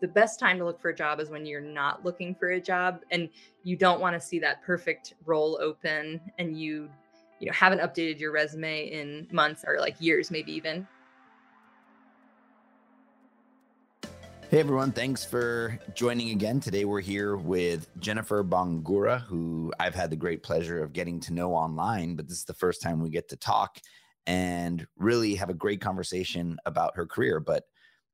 the best time to look for a job is when you're not looking for a job and you don't want to see that perfect role open and you you know haven't updated your resume in months or like years maybe even Hey everyone, thanks for joining again. Today we're here with Jennifer Bangoura, who I've had the great pleasure of getting to know online, but this is the first time we get to talk and really have a great conversation about her career. But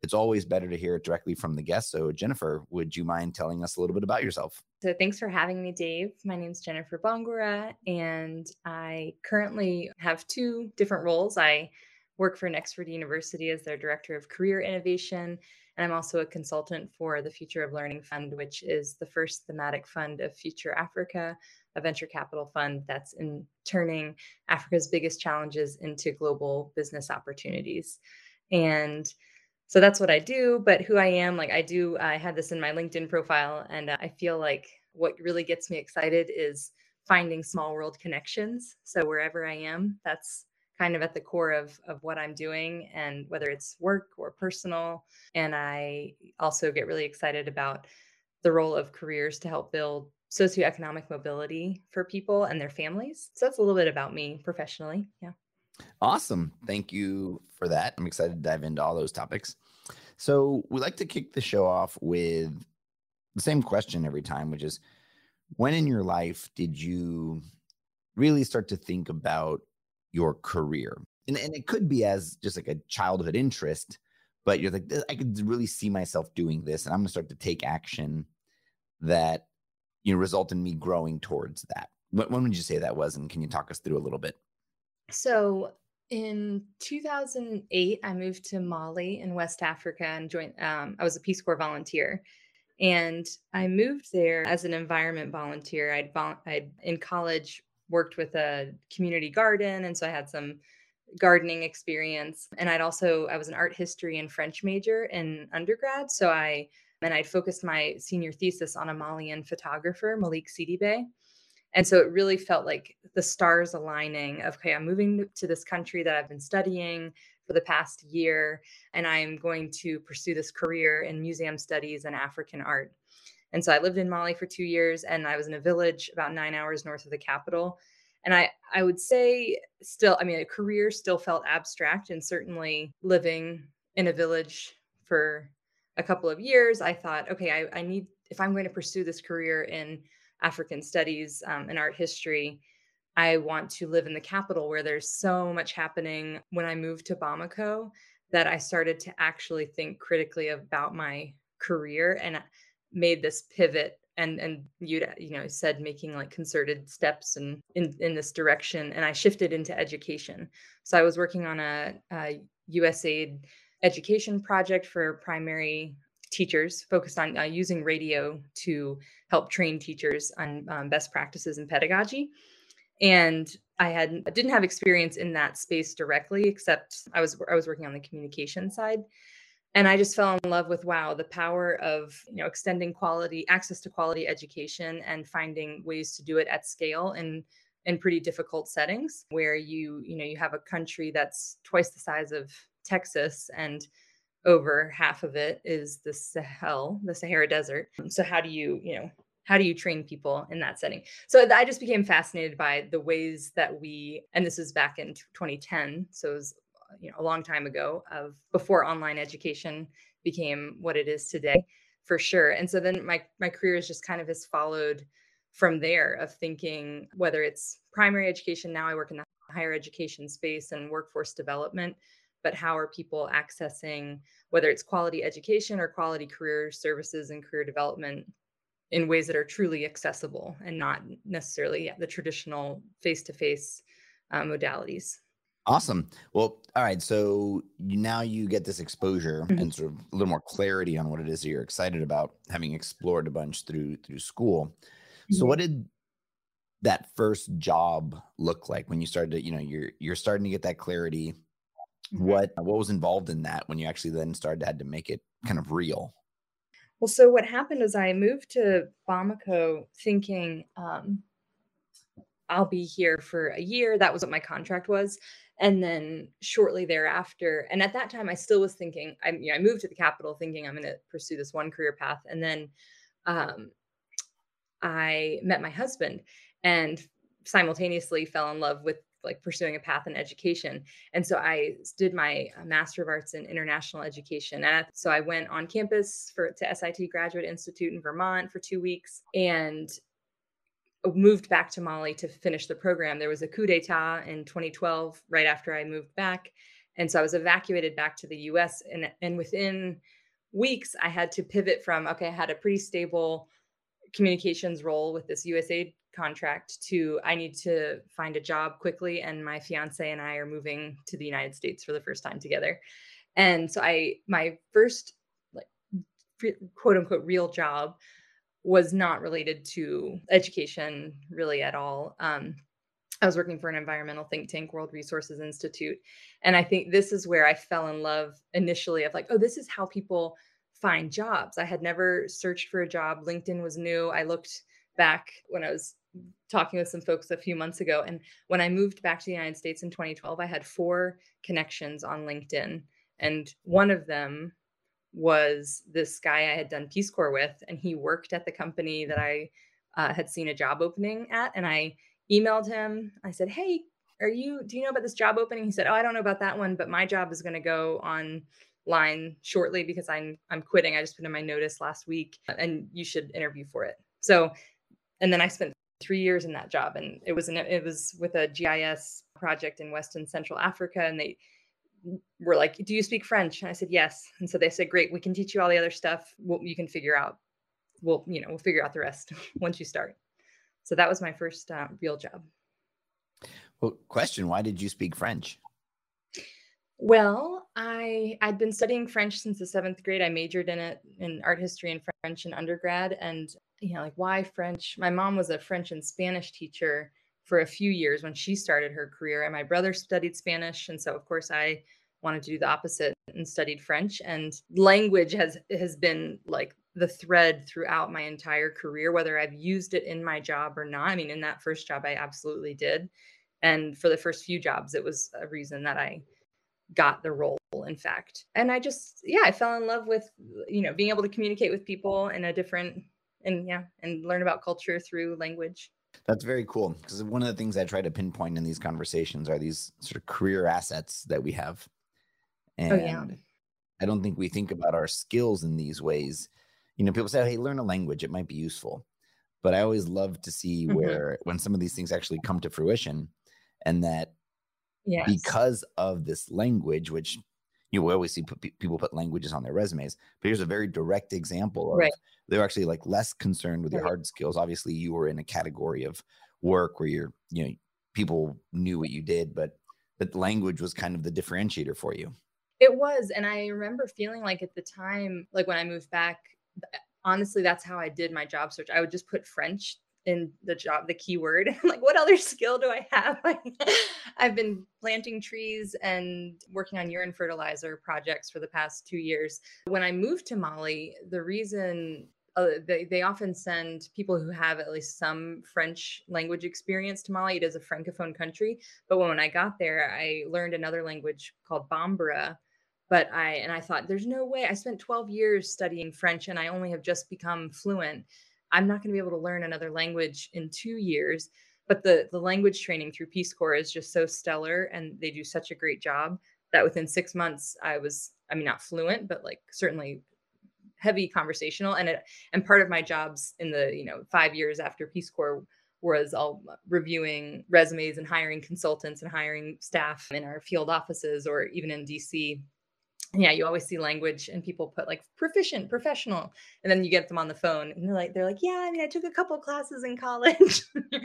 it's always better to hear it directly from the guest. So, Jennifer, would you mind telling us a little bit about yourself? So, thanks for having me, Dave. My name is Jennifer Bangoura, and I currently have two different roles. I work for Nexford University as their Director of Career Innovation and I'm also a consultant for the Future of Learning Fund, which is the first thematic fund of Future Africa, a venture capital fund that's in turning Africa's biggest challenges into global business opportunities. And so that's what I do. But who I am, like I do, I had this in my LinkedIn profile, and uh, I feel like what really gets me excited is finding small world connections. So wherever I am, that's kind of at the core of of what I'm doing and whether it's work or personal and I also get really excited about the role of careers to help build socioeconomic mobility for people and their families. So that's a little bit about me professionally. Yeah. Awesome. Thank you for that. I'm excited to dive into all those topics. So, we like to kick the show off with the same question every time, which is when in your life did you really start to think about your career. And, and it could be as just like a childhood interest, but you're like, I could really see myself doing this, and I'm going to start to take action that you know result in me growing towards that. When, when would you say that was, and can you talk us through a little bit? So in 2008, I moved to Mali in West Africa and joined. Um, I was a Peace Corps volunteer, and I moved there as an environment volunteer. I'd, I'd in college worked with a community garden and so i had some gardening experience and i'd also i was an art history and french major in undergrad so i and i'd focused my senior thesis on a malian photographer malick sidibé and so it really felt like the stars aligning of okay i'm moving to this country that i've been studying for the past year and i'm going to pursue this career in museum studies and african art and so I lived in Mali for two years and I was in a village about nine hours north of the capital. And I, I would say still, I mean, a career still felt abstract and certainly living in a village for a couple of years, I thought, okay, I, I need, if I'm going to pursue this career in African studies um, and art history, I want to live in the capital where there's so much happening. When I moved to Bamako, that I started to actually think critically about my career. And made this pivot and and you you know said making like concerted steps and in in this direction and i shifted into education so i was working on a, a usaid education project for primary teachers focused on uh, using radio to help train teachers on um, best practices in pedagogy. And i had didn't have experience in that space directly except i was i was working on the communication side. And i just fell in love with wow the power of you know extending quality access to quality education and finding ways to do it at scale in in pretty difficult settings where you you know you have a country that's twice the size of texas and over half of it is the sahel the sahara desert. So how do you you know how do you train people in that setting? So i just became fascinated by the ways that we and this is back in 2010 so it was uh, you know a long time ago of before online education became what it is today for sure. And so then my my career is just kind of has followed from there of thinking whether it's primary education now i work in the higher education space and workforce development but how are people accessing whether it's quality education or quality career services and career development in ways that are truly accessible and not necessarily yeah, the traditional face-to-face uh, modalities Awesome. Well, all right. So you, now you get this exposure mm-hmm. and sort of a little more clarity on what it is that you're excited about, having explored a bunch through through school. Mm-hmm. So, what did that first job look like when you started? To, you know, you're you're starting to get that clarity. Mm-hmm. What what was involved in that when you actually then started to had to make it kind of real? Well, so what happened is I moved to Bamako thinking um, I'll be here for a year. That was what my contract was. And then shortly thereafter, and at that time, I still was thinking, I, you know, I moved to the capital thinking I'm going to pursue this one career path. And then um, I met my husband and simultaneously fell in love with like pursuing a path in education. And so I did my uh, Master of Arts in International Education. And so I went on campus for to SIT Graduate Institute in Vermont for two weeks and moved back to Mali to finish the program. There was a coup d'etat in 2012, right after I moved back. And so I was evacuated back to the US. And, and within weeks, I had to pivot from, okay, I had a pretty stable communications role with this USAID contract to I need to find a job quickly. And my fiance and I are moving to the United States for the first time together. And so I, my first like quote unquote real job was not related to education really at all. Um, I was working for an environmental think tank, World Resources Institute. And I think this is where I fell in love initially of like, oh, this is how people find jobs. I had never searched for a job. LinkedIn was new. I looked back when I was talking with some folks a few months ago. And when I moved back to the United States in 2012, I had four connections on LinkedIn. And one of them was this guy I had done Peace Corps with, and he worked at the company that I uh, had seen a job opening at. And I emailed him. I said, "Hey, are you? Do you know about this job opening?" He said, "Oh, I don't know about that one, but my job is going to go online shortly because I'm I'm quitting. I just put in my notice last week, and you should interview for it." So, and then I spent three years in that job, and it was an, it was with a GIS project in West and Central Africa, and they were like, "Do you speak French?" And I said, "Yes." And so they said, "Great, we can teach you all the other stuff. You can figure out. We'll, you know, we'll figure out the rest once you start." So that was my first uh, real job. Well, question: Why did you speak French? Well, I I'd been studying French since the seventh grade. I majored in it in art history and French in undergrad, and you know, like why French? My mom was a French and Spanish teacher for a few years when she started her career. And my brother studied Spanish. And so, of course, I wanted to do the opposite and studied French. And language has has been like the thread throughout my entire career, whether I've used it in my job or not. I mean, in that first job, I absolutely did. And for the first few jobs, it was a reason that I got the role, in fact. And I just, yeah, I fell in love with, you know, being able to communicate with people in a different, and yeah, and learn about culture through language. That's very cool because one of the things I try to pinpoint in these conversations are these sort of career assets that we have. And oh, yeah. I don't think we think about our skills in these ways. You know, people say, hey, learn a language, it might be useful. But I always love to see mm-hmm. where when some of these things actually come to fruition and that yes. because of this language, which you know, we always see people put languages on their resumes, but here's a very direct example of right they're actually like less concerned with your hard skills. Obviously, you were in a category of work where you're, you know, people knew what you did, but but language was kind of the differentiator for you. It was, and I remember feeling like at the time, like when I moved back, honestly, that's how I did my job search. I would just put French in the job, the keyword. like, what other skill do I have? I've been planting trees and working on urine fertilizer projects for the past two years. When I moved to Mali, the reason uh, they, they often send people who have at least some French language experience to Mali. It is a francophone country. But when I got there, I learned another language called Bambara. But I, and I thought, there's no way. I spent 12 years studying French and I only have just become fluent. I'm not going to be able to learn another language in two years. But the, the language training through Peace Corps is just so stellar and they do such a great job that within six months, I was, I mean, not fluent, but like certainly heavy conversational and it and part of my jobs in the you know five years after peace corps was all reviewing resumes and hiring consultants and hiring staff in our field offices or even in dc yeah you always see language and people put like proficient professional and then you get them on the phone and they're like they're like yeah i mean i took a couple classes in college.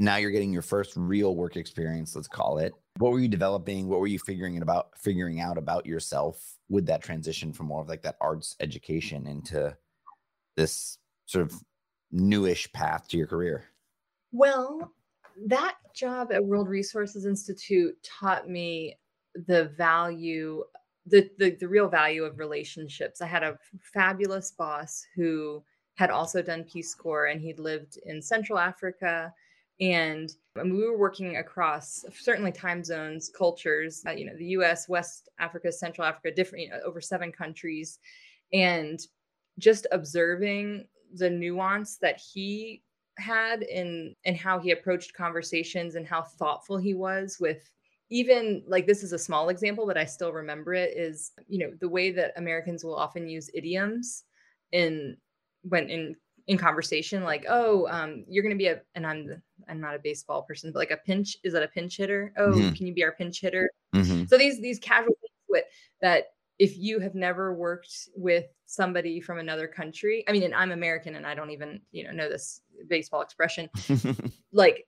Now you're getting your first real work experience let's call it. What were you developing? What were you figuring about figuring out about yourself with that transition from more of like that arts education into this sort of newish path to your career? Well that job at world resources institute taught me the value the, the the real value of relationships i had a fabulous boss who had also done peace corps and he'd lived in central africa And we were working across certainly time zones, cultures, uh, you know, the US, West Africa, Central Africa, different, you know, over seven countries. And just observing the nuance that he had in in how he approached conversations and how thoughtful he was with even like this is a small example but i still remember it is you know the way that americans will often use idioms in when in in conversation like oh um you're gonna be a and i'm i'm not a baseball person but like a pinch is that a pinch hitter oh mm-hmm. can you be our pinch hitter mm-hmm. so these these casual things with that if you have never worked with somebody from another country i mean and i'm american and i don't even you know know this baseball expression like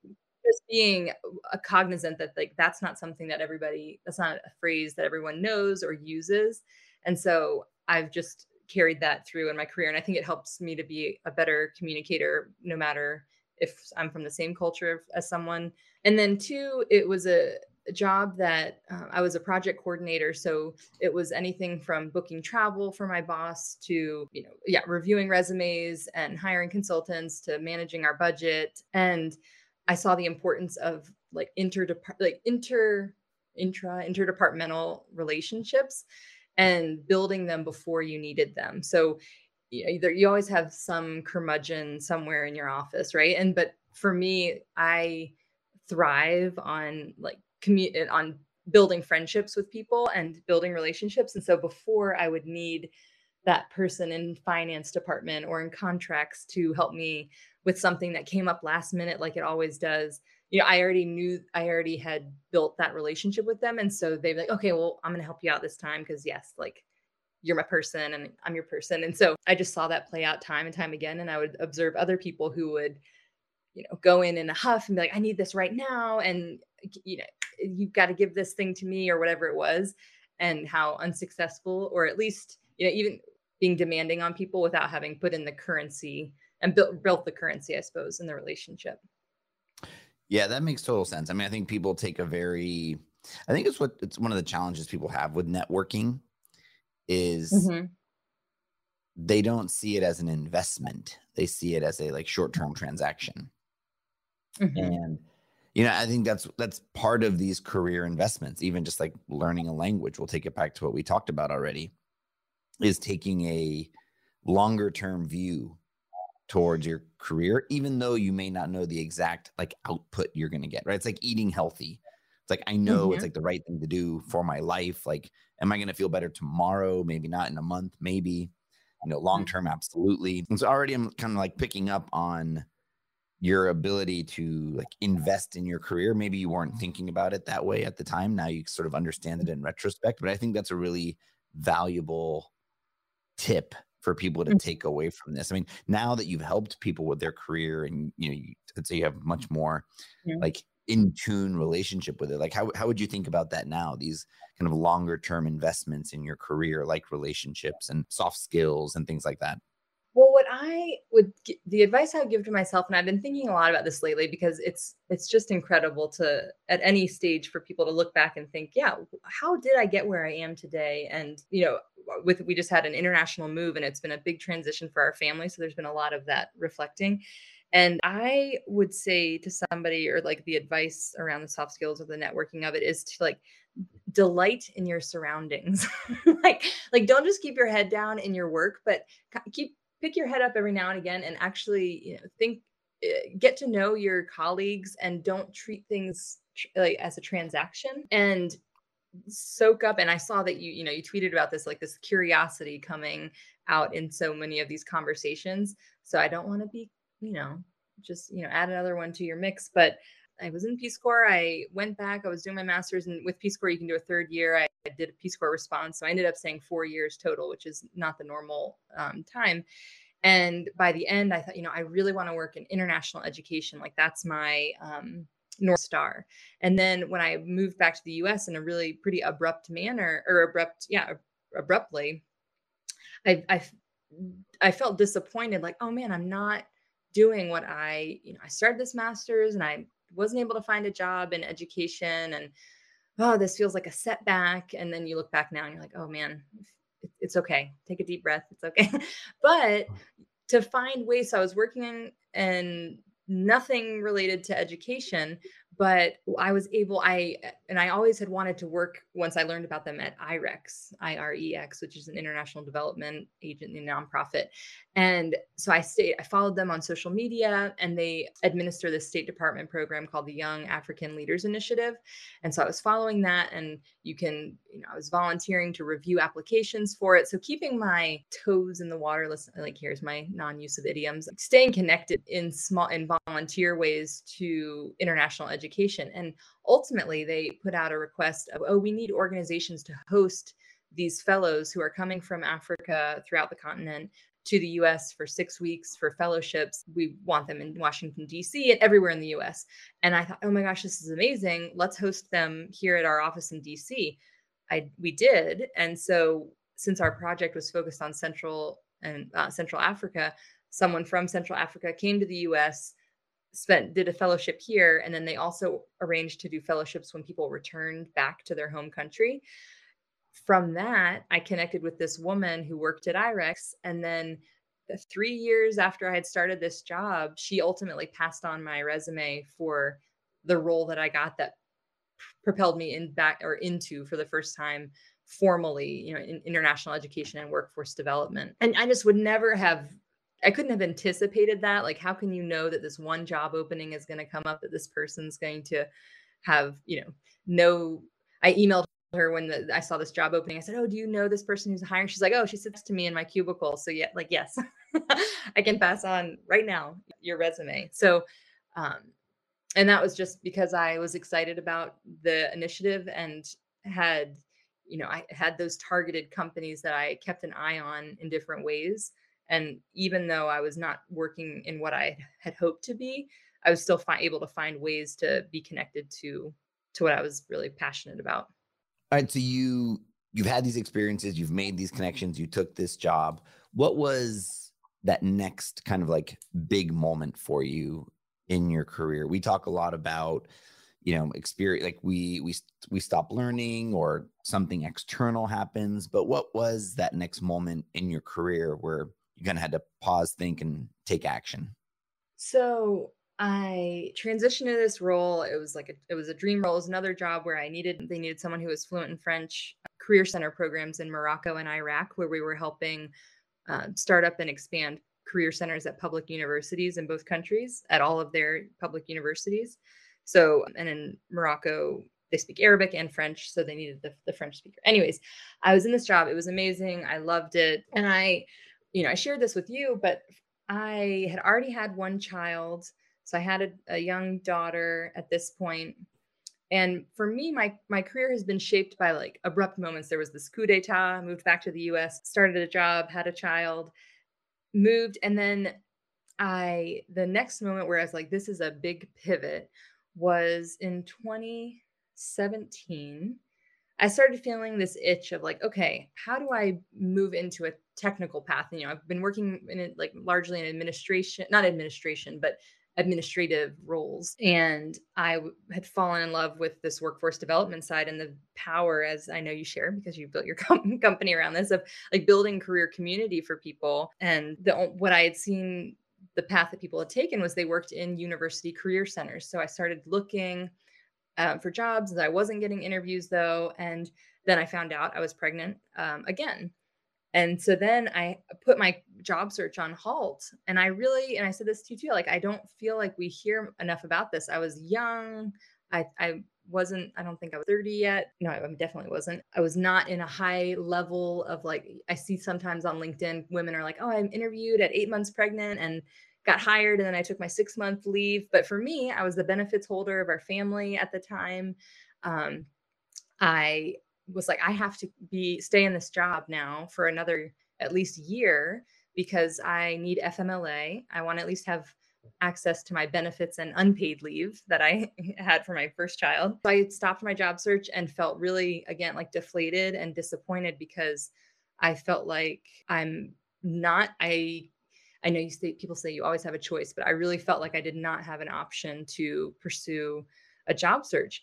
just being a cognizant that like that's not something that everybody that's not a phrase that everyone knows or uses. And so i've just carried that through in my career and i think it helps me to be a better communicator no matter if i'm from the same culture as someone. And then two it was a, job that uh, i was a project coordinator so it was anything from booking travel for my boss to you know yeah reviewing resumes and hiring consultants to managing our budget. And I saw the importance of like interdepart like inter intra interdepartmental relationships and building them before you needed them. So either you always have some curmudgeon somewhere in your office, right? And but for me, I thrive on like commute on building friendships with people and building relationships. And so before I would need that person in finance department or in contracts to help me with something that came up last minute like it always does. You know i already knew i already had built that relationship with them and so they'd be like okay well i'm going to help you out this time because yes like you're my person and i'm your person. And so i just saw that play out time and time again and i would observe other people who would you know go in in a huff and be like i need this right now and you know you've got to give this thing to me or whatever it was and how unsuccessful or at least you know even being demanding on people without having put in the currency and built built the currency, I suppose, in the relationship. Yeah, that makes total sense. I mean, I think people take a very I think it's what it's one of the challenges people have with networking is mm-hmm. they don't see it as an investment. They see it as a like short-term transaction. Mm-hmm. And you know, I think that's that's part of these career investments, even just like learning a language. We'll take it back to what we talked about already is taking a longer term view towards your career, even though you may not know the exact like output you're going to get, right? It's like eating healthy. It's like, I know mm-hmm. it's like the right thing to do for my life. Like, am I going to feel better tomorrow? Maybe not in a month, maybe, you know, long term, mm-hmm. absolutely. And so already I'm kind of like picking up on your ability to like invest in your career. Maybe you weren't thinking about it that way at the time. Now you sort of understand it in retrospect, but I think that's a really valuable tip for people to mm. take away from this? I mean, now that you've helped people with their career and you know, you, say you have much more yeah. like in tune relationship with it. Like, how how would you think about that now? These kind of longer term investments in your career, like relationships and soft skills and things like that. Well, what I would the advice I would give to myself, and I've been thinking a lot about this lately because it's it's just incredible to at any stage for people to look back and think, yeah, how did I get where I am today? And you know, with we just had an international move, and it's been a big transition for our family, so there's been a lot of that reflecting. And I would say to somebody, or like the advice around the soft skills or the networking of it is to like delight in your surroundings like like don't just keep your head down in your work but keep pick your head up every now and again and actually you know think eh, get to know your colleagues and don't treat things like as a transaction and soak up. And i saw that you you know you tweeted about this like this curiosity coming out in so many of these conversations. So i don't want to be you know just you know add another one to your mix but i was in peace corps i went back i was doing my master's and with peace corps you can do a third year i I did a Peace Corps response. So I ended up saying four years total, which is not the normal um, time. And by the end, I thought, you know, I really want to work in international education. Like that's my um, North Star. And then when I moved back to the US in a really pretty abrupt manner or abrupt, yeah, abruptly, I, I, I felt disappointed like, oh man, I'm not doing what I, you know, I started this master's and I wasn't able to find a job in education and oh, this feels like a setback. And then you look back now and you're like, oh man, it's okay. Take a deep breath. It's okay. but to find ways, so I was working in, in nothing related to education but I was able, I, and I always had wanted to work once I learned about them at IREX, I-R-E-X, which is an international development agency nonprofit. And so I stayed, I followed them on social media and they administer this State Department program called the Young African Leaders Initiative. And so I was following that and you can, you know, I was volunteering to review applications for it. So keeping my toes in the water, listen, like here's my non-use of idioms, staying connected in small in volunteer ways to international education education. And ultimately, they put out a request of, oh, we need organizations to host these fellows who are coming from Africa throughout the continent to the US for six weeks for fellowships. We want them in Washington, D.C., and everywhere in the US. And I thought, oh my gosh, this is amazing. Let's host them here at our office in D.C. I, we did. And so, since our project was focused on Central and uh, Central Africa, someone from Central Africa came to the US spent did a fellowship here and then they also arranged to do fellowships when people returned back to their home country. From that i connected with this woman who worked at irex and then three years after i had started this job she ultimately passed on my resume for the role that i got that propelled me in back or into for the first time formally you know in international education and workforce development. And i just would never have I couldn't have anticipated that. Like, how can you know that this one job opening is going to come up, that this person's going to have, you know, no. I emailed her when the, I saw this job opening. I said, "Oh, do you know this person who's hiring?" She's like, "Oh, she sits to me in my cubicle." So yeah, like yes, I can pass on right now your resume. So, um, and that was just because I was excited about the initiative and had, you know, I had those targeted companies that I kept an eye on in different ways and even though I was not working in what I had hoped to be, I was still fi- able to find ways to be connected to to what I was really passionate about. All right, so you you've had these experiences, you've made these mm-hmm. connections, you took this job. What was that next kind of like big moment for you in your career? We talk a lot about you know experience like we we we stop learning or something external happens but what was that next moment in your career where you kind of had to pause, think, and take action? So I transitioned to this role. It was like a, it was a dream role. It was another job where I needed they needed someone who was fluent in French. Career center programs in Morocco and Iraq, where we were helping uh, start up and expand career centers at public universities in both countries, at all of their public universities. So, and in Morocco, they speak Arabic and French, so they needed the, the French speaker. Anyways, I was in this job. It was amazing. I loved it, and I you know, I shared this with you, but I had already had one child. So I had a, a young daughter at this point. And for me, my my career has been shaped by like abrupt moments. There was this coup d'etat, moved back to the US, started a job, had a child, moved, and then I the next moment where I was like, this is a big pivot was in 2017. I started feeling this itch of like, okay, how do I move into a technical path? And, you know, I've been working in it like largely in administration, not administration, but administrative roles. And I w- had fallen in love with this workforce development side and the power, as I know you share because you built your com- company around this, of like building career community for people. And the what I had seen the path that people had taken was they worked in university career centers. So I started looking um, for jobs. I wasn't getting interviews though. And then I found out I was pregnant um, again. And so then I put my job search on halt. And I really, and I said this to you too, like, I don't feel like we hear enough about this. I was young. I, I wasn't, I don't think I was 30 yet. No, I definitely wasn't. I was not in a high level of like, I see sometimes on LinkedIn, women are like, oh, I'm interviewed at eight months pregnant. And got hired and then I took my six month leave. But for me, I was the benefits holder of our family at the time. Um, I was like, I have to be stay in this job now for another at least year because I need FMLA. I want to at least have access to my benefits and unpaid leave that I had for my first child. So I stopped my job search and felt really, again, like deflated and disappointed because I felt like I'm not, I I know you say people say you always have a choice, but I really felt like I did not have an option to pursue a job search.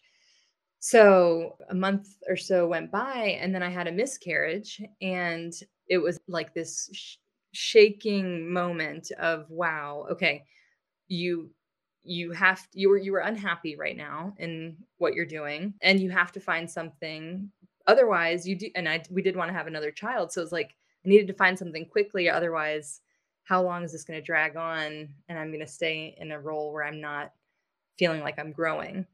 So a month or so went by, and then I had a miscarriage, and it was like this sh- shaking moment of wow, okay, you you have you were you were unhappy right now in what you're doing and you have to find something otherwise you do and i we did want to have another child so it's like i needed to find something quickly otherwise how long is this going to drag on and i'm going to stay in a role where i'm not feeling like i'm growing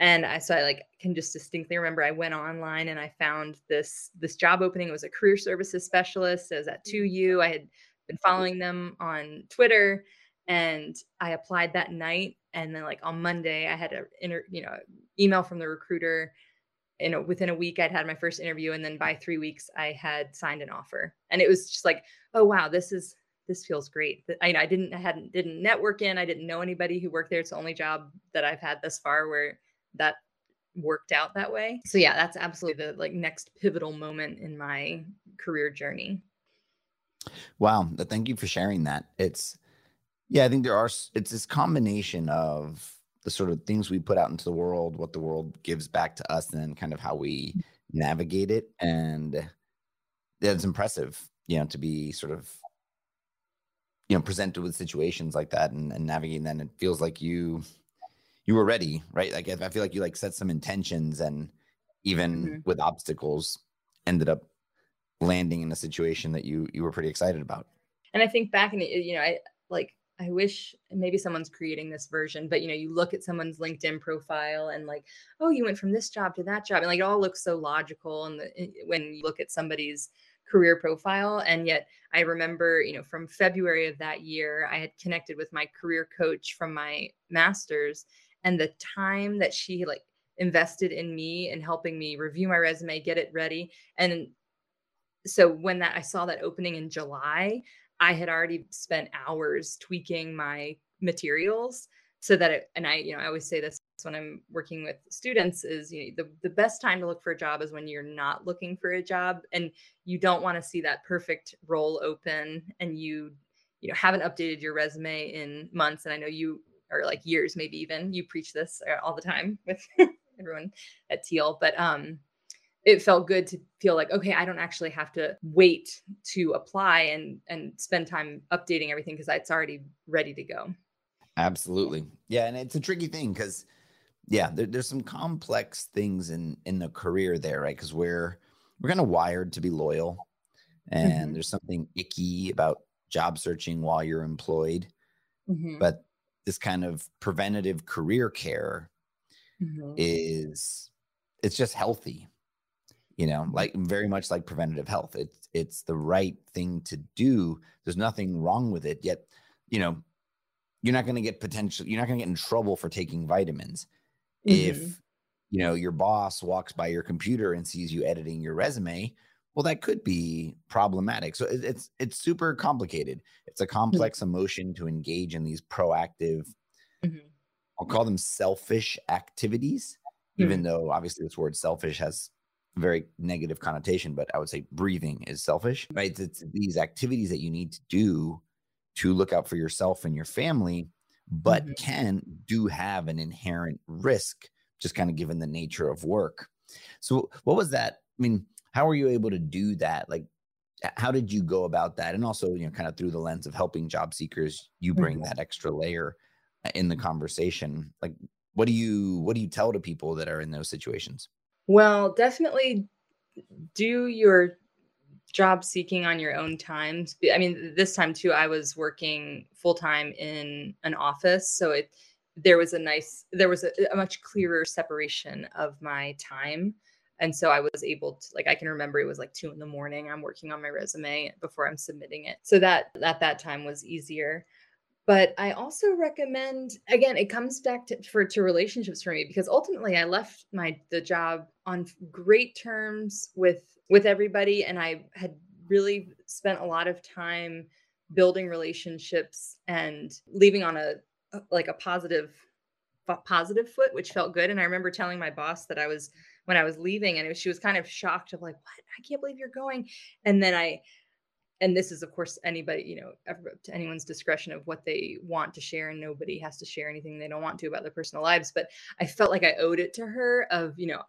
and i so i like can just distinctly remember i went online and i found this this job opening. It was a career services specialist. It was at mm. 2u i had been following them on twitter and i applied that night. And then like on monday i had a inter, you know email from the recruiter you know within a week i'd had my first interview. And then by three weeks i had signed an offer. And it was just like oh wow this is this feels great. I, I didn't I hadn't didn't network in. I didn't know anybody who worked there. It's the only job that i've had thus far where that worked out that way so yeah that's absolutely the like next pivotal moment in my career journey wow thank you for sharing that it's yeah i think there are it's this combination of the sort of things we put out into the world, what the world gives back to us, and then kind of how we navigate it. And it's impressive, you know, to be sort of, you know, presented with situations like that and, and navigating that. And it feels like you, you were ready, right? Like I feel like you like set some intentions and even mm-hmm. with obstacles ended up landing in a situation that you you were pretty excited about. And I think back in you know, I like I wish maybe someone's creating this version, but you know, you look at someone's LinkedIn profile and like, oh, you went from this job to that job, and like it all looks so logical. And when you look at somebody's career profile, and yet I remember, you know, from February of that year, I had connected with my career coach from my master's, and the time that she like invested in me and helping me review my resume, get it ready, and so when that I saw that opening in July, I had already spent hours tweaking my materials so that it, and I, you know, I always say this when I'm working with students is, you know, the, the best time to look for a job is when you're not looking for a job and you don't want to see that perfect role open and you, you know, haven't updated your resume in months. And I know you are like years, maybe even. You preach this uh, all the time with everyone at Teal, but, um, it felt good to feel like okay i don't actually have to wait to apply and and spend time updating everything because it's already ready to go. Absolutely. Yeah and it's a tricky thing because yeah there, there's some complex things in in the career there right? Because we're we're kind of wired to be loyal and mm-hmm. there's something icky about job searching while you're employed. Mm-hmm. but this kind of preventative career care mm-hmm. is it's just healthy you know like very much like preventative health it's it's the right thing to do there's nothing wrong with it yet you know you're not going to get potential you're not going to get in trouble for taking vitamins mm-hmm. if you know your boss walks by your computer and sees you editing your resume well that could be problematic so it's it's super complicated it's a mm-hmm. complex mm-hmm. emotion to engage in these proactive mm-hmm. i'll call them selfish activities even mm-hmm. though obviously this word selfish has very negative connotation, but I would say breathing is selfish, right? It's these activities that you need to do to look out for yourself and your family, but mm-hmm. can do have an inherent risk, just kind of given the nature of work. So, what was that? I mean, how were you able to do that? Like, how did you go about that? And also, you know, kind of through the lens of helping job seekers, you bring mm-hmm. that extra layer uh, in the conversation. Like, what do you what do you tell to people that are in those situations? Well, definitely do your job seeking on your own time. I mean, this time too, I was working full time in an office, so it there was a nice, there was a, a, much clearer separation of my time, and so I was able to like I can remember it was like two in the morning. I'm working on my resume before I'm submitting it, so that at that time was easier but i also recommend again it comes back to for to relationships for me because ultimately i left my the job on great terms with with everybody and i had really spent a lot of time building relationships and leaving on a like a positive positive foot which felt good and i remember telling my boss that i was when i was leaving and was, she was kind of shocked of like what? I can't believe you're going. And then i and this is of course anybody you know to anyone's discretion of what they want to share and nobody has to share anything they don't want to about their personal lives but i felt like i owed it to her of you know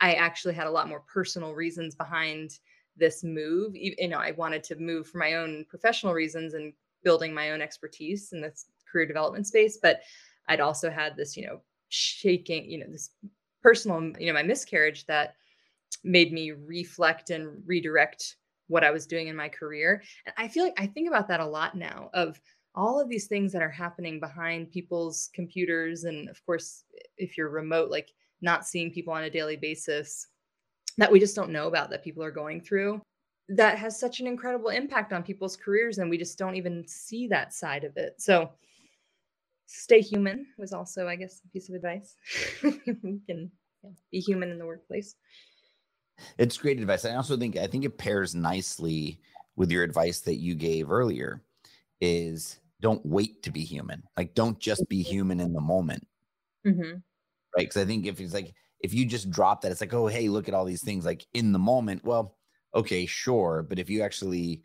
i actually had a lot more personal reasons behind this move you know i wanted to move for my own professional reasons and building my own expertise in this career development space but I'd also had this, you know, shaking, you know, this personal, you know, my miscarriage that made me reflect and redirect what I was doing in my career. And I feel like I think about that a lot now of all of these things that are happening behind people's computers. And of course, if you're remote, like not seeing people on a daily basis that we just don't know about that people are going through that has such an incredible impact on people's careers and we just don't even see that side of it so stay human was also i guess a piece of advice. You can be human in the workplace. It's great advice. I also think i think it pairs nicely with your advice that you gave earlier is don't wait to be human. Like don't just be human in the moment. Mm-hmm. right? Because i think if it's like if you just drop that it's like oh hey look at all these things like in the moment well okay, sure. But if you actually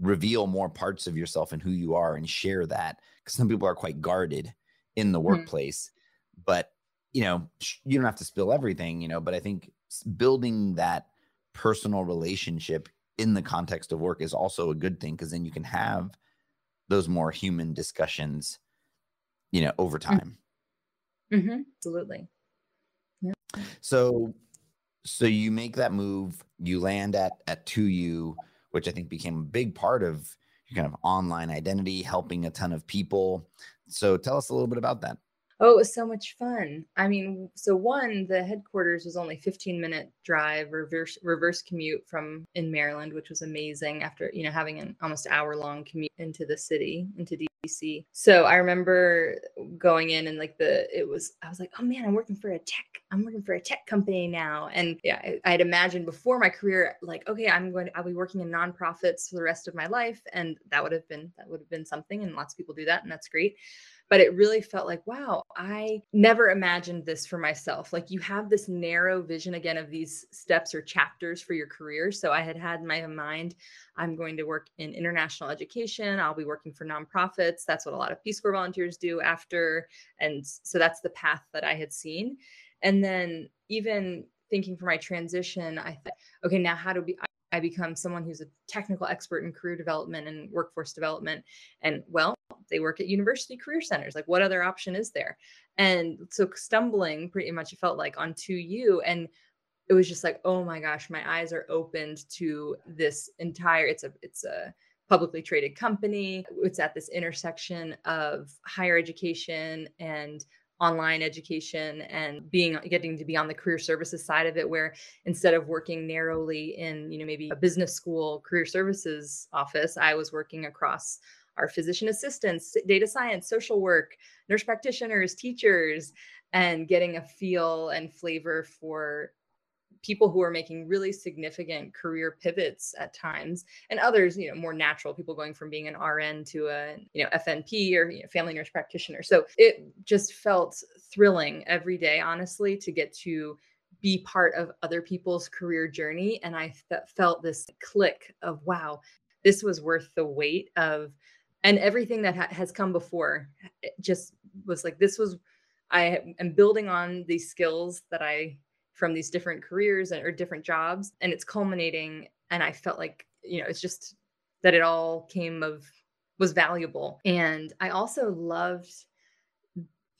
reveal more parts of yourself and who you are and share that, because some people are quite guarded in the mm-hmm. workplace, mm-hmm. but you know, you don't have to spill everything, you know, but I think building that personal relationship in the context of work is also a good thing because then you can have those more human discussions, you know, over mm. time. Mm-hmm. Absolutely. Yeah. So so you make that move, you land at at 2U, which I think became a big part of your kind of online identity, helping a ton of people. So tell us a little bit about that. Oh, it was so much fun. I mean, so one, the headquarters was only 15 minute drive, reverse reverse commute from in Maryland, which was amazing after, you know, having an almost hour long commute into the city, into So I remember going in and like the it was I was like, oh man, I'm working for a tech, I'm working for a tech company now. And yeah, I, I had imagined before my career, like, okay, I'm going to, I'll be working in nonprofits for the rest of my life. And that would have been that would have been something. And lots of people do that, and that's great but it really felt like wow i never imagined this for myself like you have this narrow vision again of these steps or chapters for your career so i had had in my mind i'm going to work in international education i'll be working for nonprofits that's what a lot of peace corps volunteers do after and so that's the path that i had seen and then even thinking for my transition i thought okay now how do we I become someone who's a technical expert in career development and workforce development. And well, they work at university career centers. Like, what other option is there? And so, stumbling pretty much it felt like on 2U. And it was just like, oh my gosh, my eyes are opened to this entire, it's a, it's a, publicly traded company. It's at this intersection of higher education and online education and being getting to be on the career services side of it where instead of working narrowly in you know maybe a business school career services office i was working across our physician assistants data science social work nurse practitioners teachers and getting a feel and flavor for people who are making really significant career pivots at times and others you know more natural people going from being an rn to a you know fnp or you know, family nurse practitioner. So it just felt thrilling every day honestly to get to be part of other people's career journey and i felt this click of wow this was worth the wait of and everything that ha- has come before eh, just was like this was i am building on these skills that i from these different careers or different jobs and it's culminating and i felt like you know it's just that it all came of was valuable. And i also loved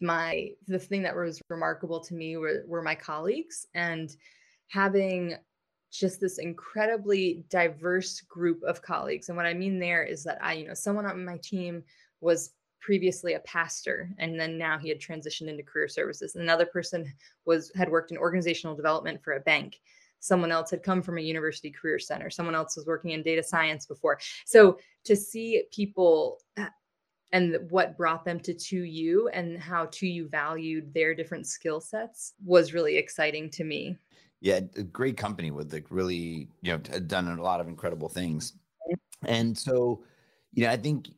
my the thing that was remarkable to me were, were my colleagues and having just this incredibly diverse group of colleagues and what i mean there is that i you know someone on my team was previously a pastor and then now he had transitioned into career services. Another person was had worked in organizational development for a bank. Someone else had come from a university career center. Someone else was working in data science before. So to see people uh, and what brought them to 2U and how 2U valued their different skill sets was really exciting to me. Yeah, a great company with like really, you know, done a lot of incredible things. And so, you know, I think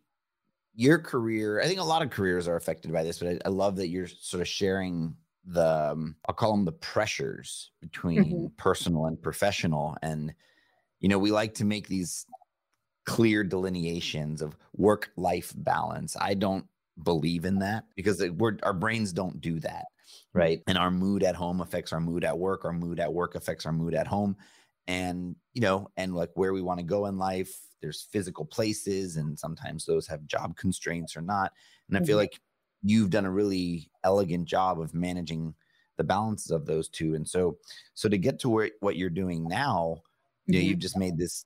your career, I think a lot of careers are affected by this, but I, I love that you're sort of sharing the, um, I'll call them the pressures between mm-hmm. personal and professional. And, you know, we like to make these clear delineations of work life balance. I don't believe in that because we're, our brains don't do that. Right. And our mood at home affects our mood at work. Our mood at work affects our mood at home. And, you know, and like where we want to go in life, there's physical places and sometimes those have job constraints or not and i feel mm-hmm. like you've done a really elegant job of managing the balances of those two. And so, so to get to where what you're doing now, you know, mm-hmm. you've just made this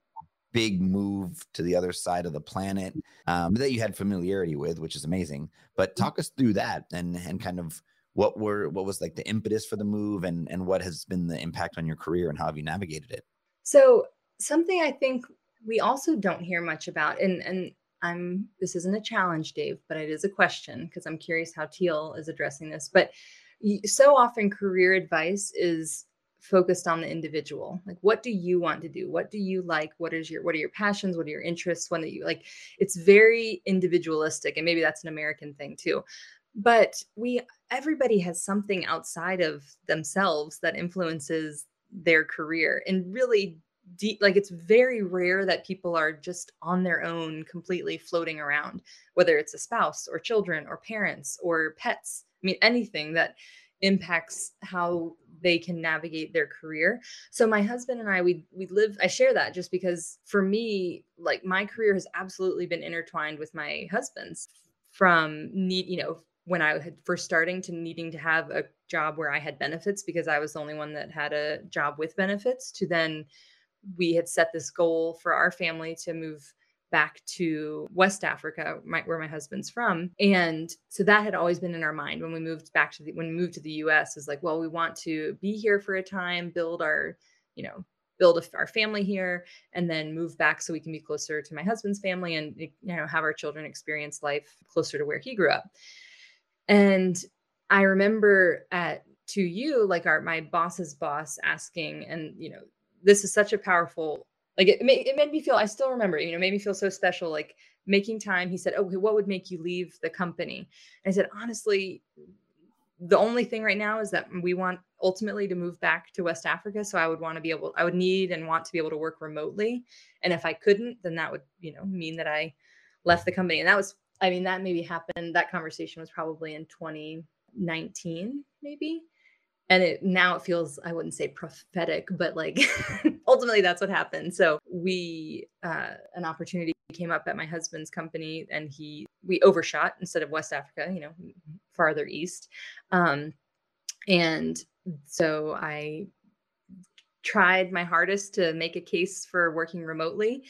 big move to the other side of the planet um, that you had familiarity with, which is amazing. But mm-hmm. talk us through that and and kind of what were what was like the impetus for the move and and what has been the impact on your career and how have you navigated it? So something I think we also don't hear much about, and and I'm this isn't a challenge, Dave, but it is a question because I'm curious how Teal is addressing this. But so often career advice is focused on the individual. Like what do you want to do? What do you like? What is your what are your passions? What are your interests? When that you like it's very individualistic and maybe that's an american thing too. But we everybody has something outside of themselves that influences their career and really deep like it's very rare that people are just on their own completely floating around whether it's a spouse or children or parents or pets. I mean, anything that impacts how they can navigate their career. So my husband and I we we live I share that just because for me like my career has absolutely been intertwined with my husband's from need you know when I had first starting to needing to have a job where I had benefits because I was the only one that had a job with benefits to then we had set this goal for our family to move back to West Africa, my, where my husband's from. And so that had always been in our mind when we moved back to the when we moved to the US is like, well, we want to be here for a time, build our, you know, build a, our family here and then move back so we can be closer to my husband's family and you know have our children experience life closer to where he grew up. And I remember at to you like our my boss's boss asking and you know this is such a powerful like it made, it made me feel i still remember you know made me feel so special like making time. He said okay what would make you leave the company? And i said honestly the only thing right now is that we want ultimately to move back to west africa. So i would want to be able i would need and want to be able to work remotely. And if i couldn't then that would you know mean that i left the company. And that was i mean that maybe happened that conversation was probably in 2019 maybe and it now it feels i wouldn't say prophetic but like ultimately that's what happened. So we uh, an opportunity came up at my husband's company and he we overshot instead of west africa you know farther east. Um, and so i tried my hardest to make a case for working remotely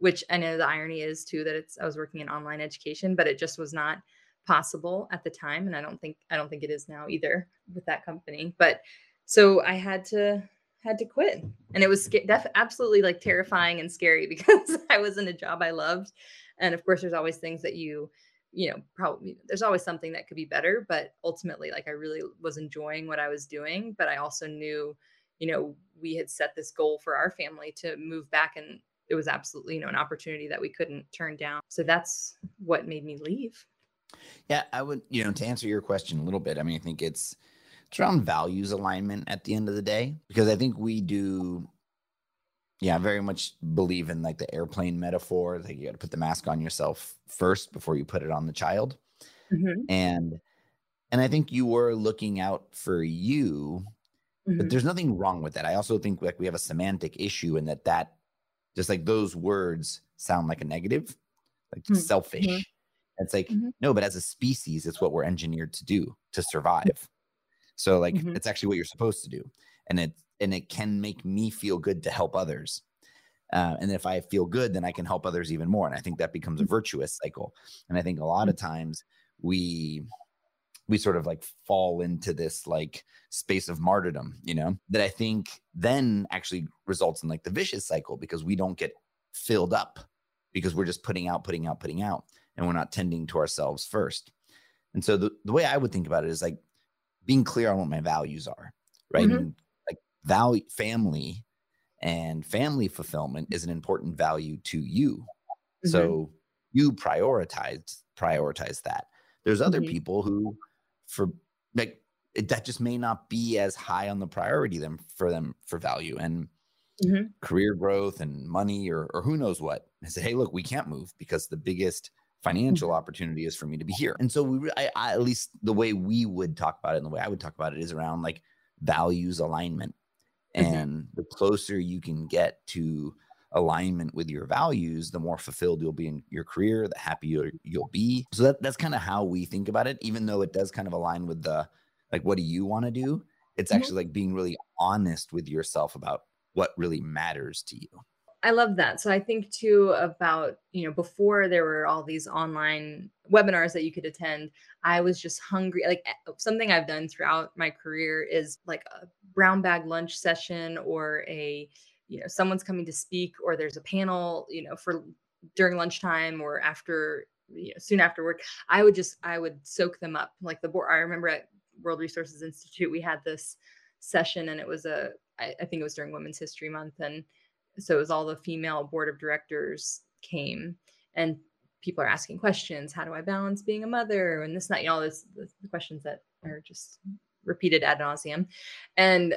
which i know the irony is too that it's i was working in online education but it just was not possible at the time. And i don't think i don't think it is now either with that company. But so i had to had to quit. And it was def- absolutely like terrifying and scary because i was in a job i loved. And of course there's always things that you you know probably there's always something that could be better. But ultimately like i really was enjoying what i was doing. But i also knew you know we had set this goal for our family to move back. And it was absolutely you know an opportunity that we couldn't turn down. So that's what made me leave. Yeah, I would, you know, to answer your question a little bit, I mean, I think it's it's around values alignment at the end of the day because I think we do yeah, very much believe in like the airplane metaphor. Like you got to put the mask on yourself first before you put it on the child. Mm-hmm. And and I think you were looking out for you, mm-hmm. but there's nothing wrong with that. I also think like we have a semantic issue in that that just like those words sound like a negative, like mm-hmm. selfish. It's like, mm-hmm. no, but as a species, it's what we're engineered to do to survive. So like mm-hmm. it's actually what you're supposed to do. And it and it can make me feel good to help others. Uh, and if I feel good, then I can help others even more. And I think that becomes a mm-hmm. virtuous cycle. And I think a lot of mm-hmm. times we we sort of like fall into this like space of martyrdom, you know, that I think then actually results in like the vicious cycle because we don't get filled up because we're just putting out, putting out, putting out and we're not tending to ourselves first. And so the, the way I would think about it is like being clear on what my values are, right? Mm-hmm. Like value family and family fulfillment is an important value to you. Mm-hmm. So you prioritize prioritize that. There's other mm-hmm. people who for like it, that just may not be as high on the priority them for them for value and mm-hmm. career growth and money or or who knows what. I say, hey, look, we can't move because the biggest financial mm-hmm. opportunity is for me to be here. And so we, I, I, at least the way we would talk about it and the way I would talk about it is around like values alignment. Mm-hmm. And the closer you can get to alignment with your values, the more fulfilled you'll be in your career, the happier you'll be. So that, that's kind of how we think about it, even though it does kind of align with the like, what do you want to do? It's mm-hmm. actually like being really honest with yourself about what really matters to you. I love that. So I think too about, you know, before there were all these online webinars that you could attend, I was just hungry. Like eh, something I've done throughout my career is like a brown bag lunch session or a, you know, someone's coming to speak or there's a panel, you know, for during lunchtime or after, you know, soon after work. I would just, I would soak them up. Like the board, I remember at World Resources Institute, we had this session and it was a, I, I think it was during Women's History Month. And so it was all the female board of directors came and people are asking questions how do i balance being a mother? and this not you know this the questions that are just repeated ad nauseum and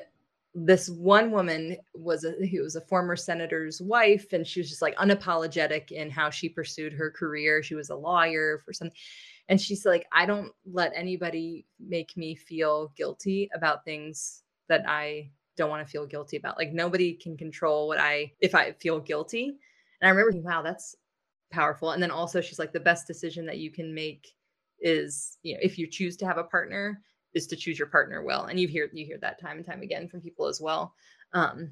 this one woman was a who was a former senator's wife and she was just like unapologetic in how she pursued her career. She was a lawyer for some and she's like i don't let anybody make me feel guilty about things that i don't want to feel guilty about. Like nobody can control what I if I feel guilty. And I remember wow, that's powerful. And then also she's like the best decision that you can make is, you know, if you choose to have a partner, is to choose your partner well. And you hear you hear that time and time again from people as well. Um,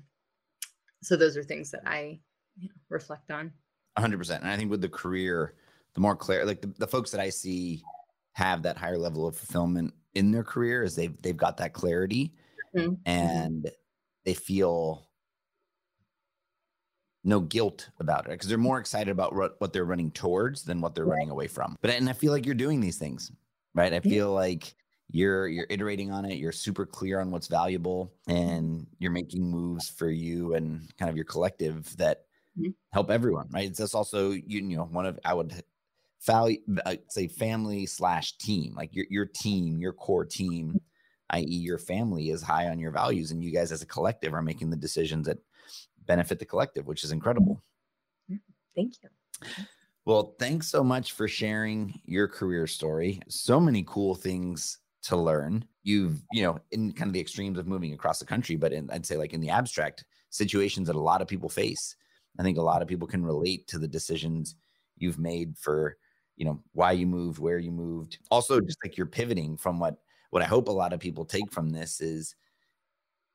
so those are things that I you know, reflect on. 100%. And I think with the career, the more clear, like the, the folks that I see have that higher level of fulfillment in their career is they've they've got that clarity mm-hmm. and they feel no guilt about it because they're more excited about what, they're running towards than what they're running away from. But and I feel like you're doing these things, right? I feel like you're you're iterating on it, you're super clear on what's valuable and you're making moves for you and kind of your collective that mm-hmm. help everyone, right? It's just also you, you know one of I would value I'd say family slash team, like your your team, your core team i.e., your family is high on your values, and you guys as a collective are making the decisions that benefit the collective, which is incredible. Mm-hmm. Thank you. Well, thanks so much for sharing your career story. So many cool things to learn. You've, you know, in kind of the extremes of moving across the country, but in, I'd say like in the abstract situations that a lot of people face. I think a lot of people can relate to the decisions you've made for, you know, why you moved, where you moved. Also, just like you're pivoting from what what I hope a lot of people take from this is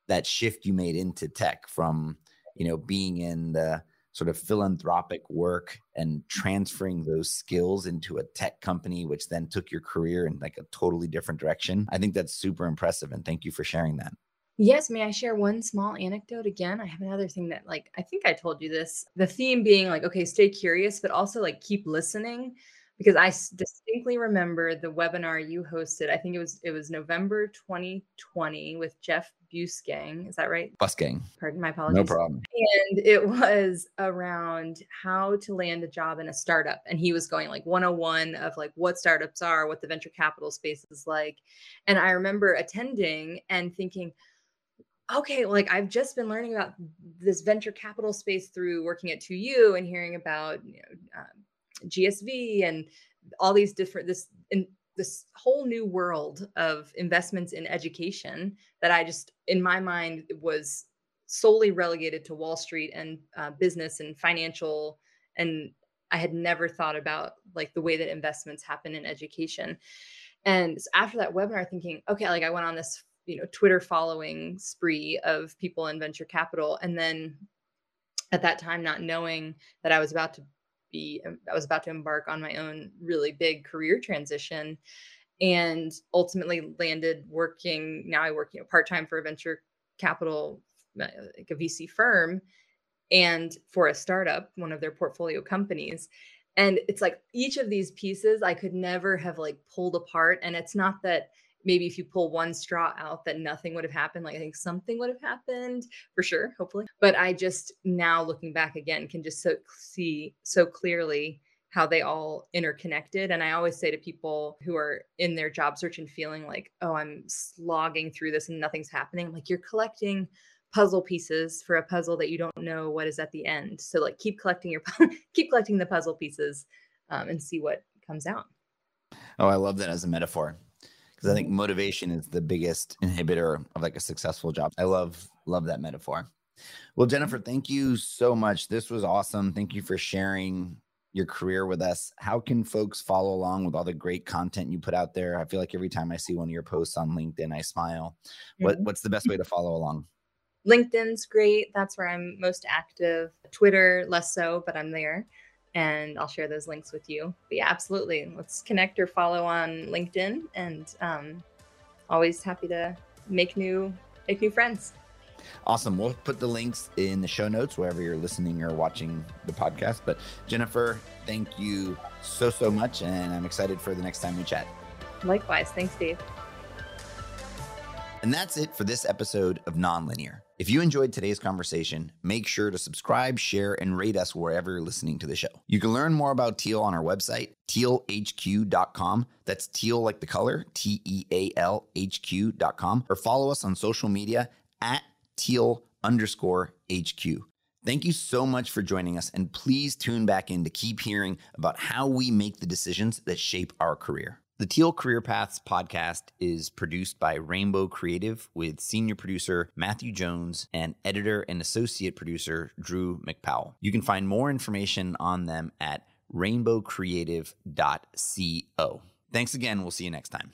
that shift you made into tech from, you know, being in the sort of philanthropic work and transferring those skills into a tech company, which then took your career in like a totally different direction. I think that's super impressive. And thank you for sharing that. Yes, may I share one small anecdote again? I have another thing that, like, I think I told you this. The theme being, like, okay, stay curious, but also, like, keep listening because I distinctly remember the webinar you hosted. I think it was it was November 2020 with Jeff Bussgang. Is that right? Bussgang. Pardon my apologies. No problem. And it was around how to land a job in a startup. And he was going like 101 of like what startups are, what the venture capital space is like. And I remember attending and thinking, okay, like I've just been learning about this venture capital space through working at 2U and hearing about you know, um, GSV and all these different this in this whole new world of investments in education that I just in my mind was solely relegated to Wall Street and uh, business and financial and I had never thought about like the way that investments happen in education. And after that webinar, thinking, okay, like I went on this, you know, Twitter following spree of people in venture capital. And then at that time, not knowing that I was about to be I was about to embark on my own really big career transition and ultimately landed working now I work you know part-time for a venture capital uh, like a VC firm and for a startup one of their portfolio companies. And it's like each of these pieces I could never have like pulled apart. And it's not that maybe if you pull one straw out that nothing would have happened like i think something would have happened for sure hopefully. But i just now looking back again can just so see so clearly how they all interconnected. And i always say to people who are in their job search and feeling like oh i'm slogging through this and nothing's happening I'm like you're collecting puzzle pieces for a puzzle that you don't know what is at the end. So like keep collecting your keep collecting the puzzle pieces um, and see what comes out. Oh i love that as a metaphor because I think motivation is the biggest inhibitor of like a successful job. I love love that metaphor. Well, Jennifer, thank you so much. This was awesome. Thank you for sharing your career with us. How can folks follow along with all the great content you put out there? I feel like every time I see one of your posts on LinkedIn, I smile. Mm-hmm. What, what's the best way to follow along? LinkedIn's great. That's where I'm most active. Twitter, less so, but I'm there. And I'll share those links with you. But yeah, absolutely. Let's connect or follow on LinkedIn and um, always happy to make new make new friends. Awesome. We'll put the links in the show notes wherever you're listening or watching the podcast. But Jennifer, thank you so, so much. And I'm excited for the next time we chat. Likewise. Thanks, Dave. And that's it for this episode of Nonlinear. If you enjoyed today's conversation, make sure to subscribe, share, and rate us wherever you're listening to the show. You can learn more about Teal on our website, tealhq.com. That's teal like the color, T E A L H Q.com, or follow us on social media at teal underscore HQ. Thank you so much for joining us, and please tune back in to keep hearing about how we make the decisions that shape our career. The Teal Career Paths podcast is produced by Rainbow Creative with senior producer Matthew Jones and editor and associate producer Drew McPowell. You can find more information on them at rainbowcreative.co. Thanks again. We'll see you next time.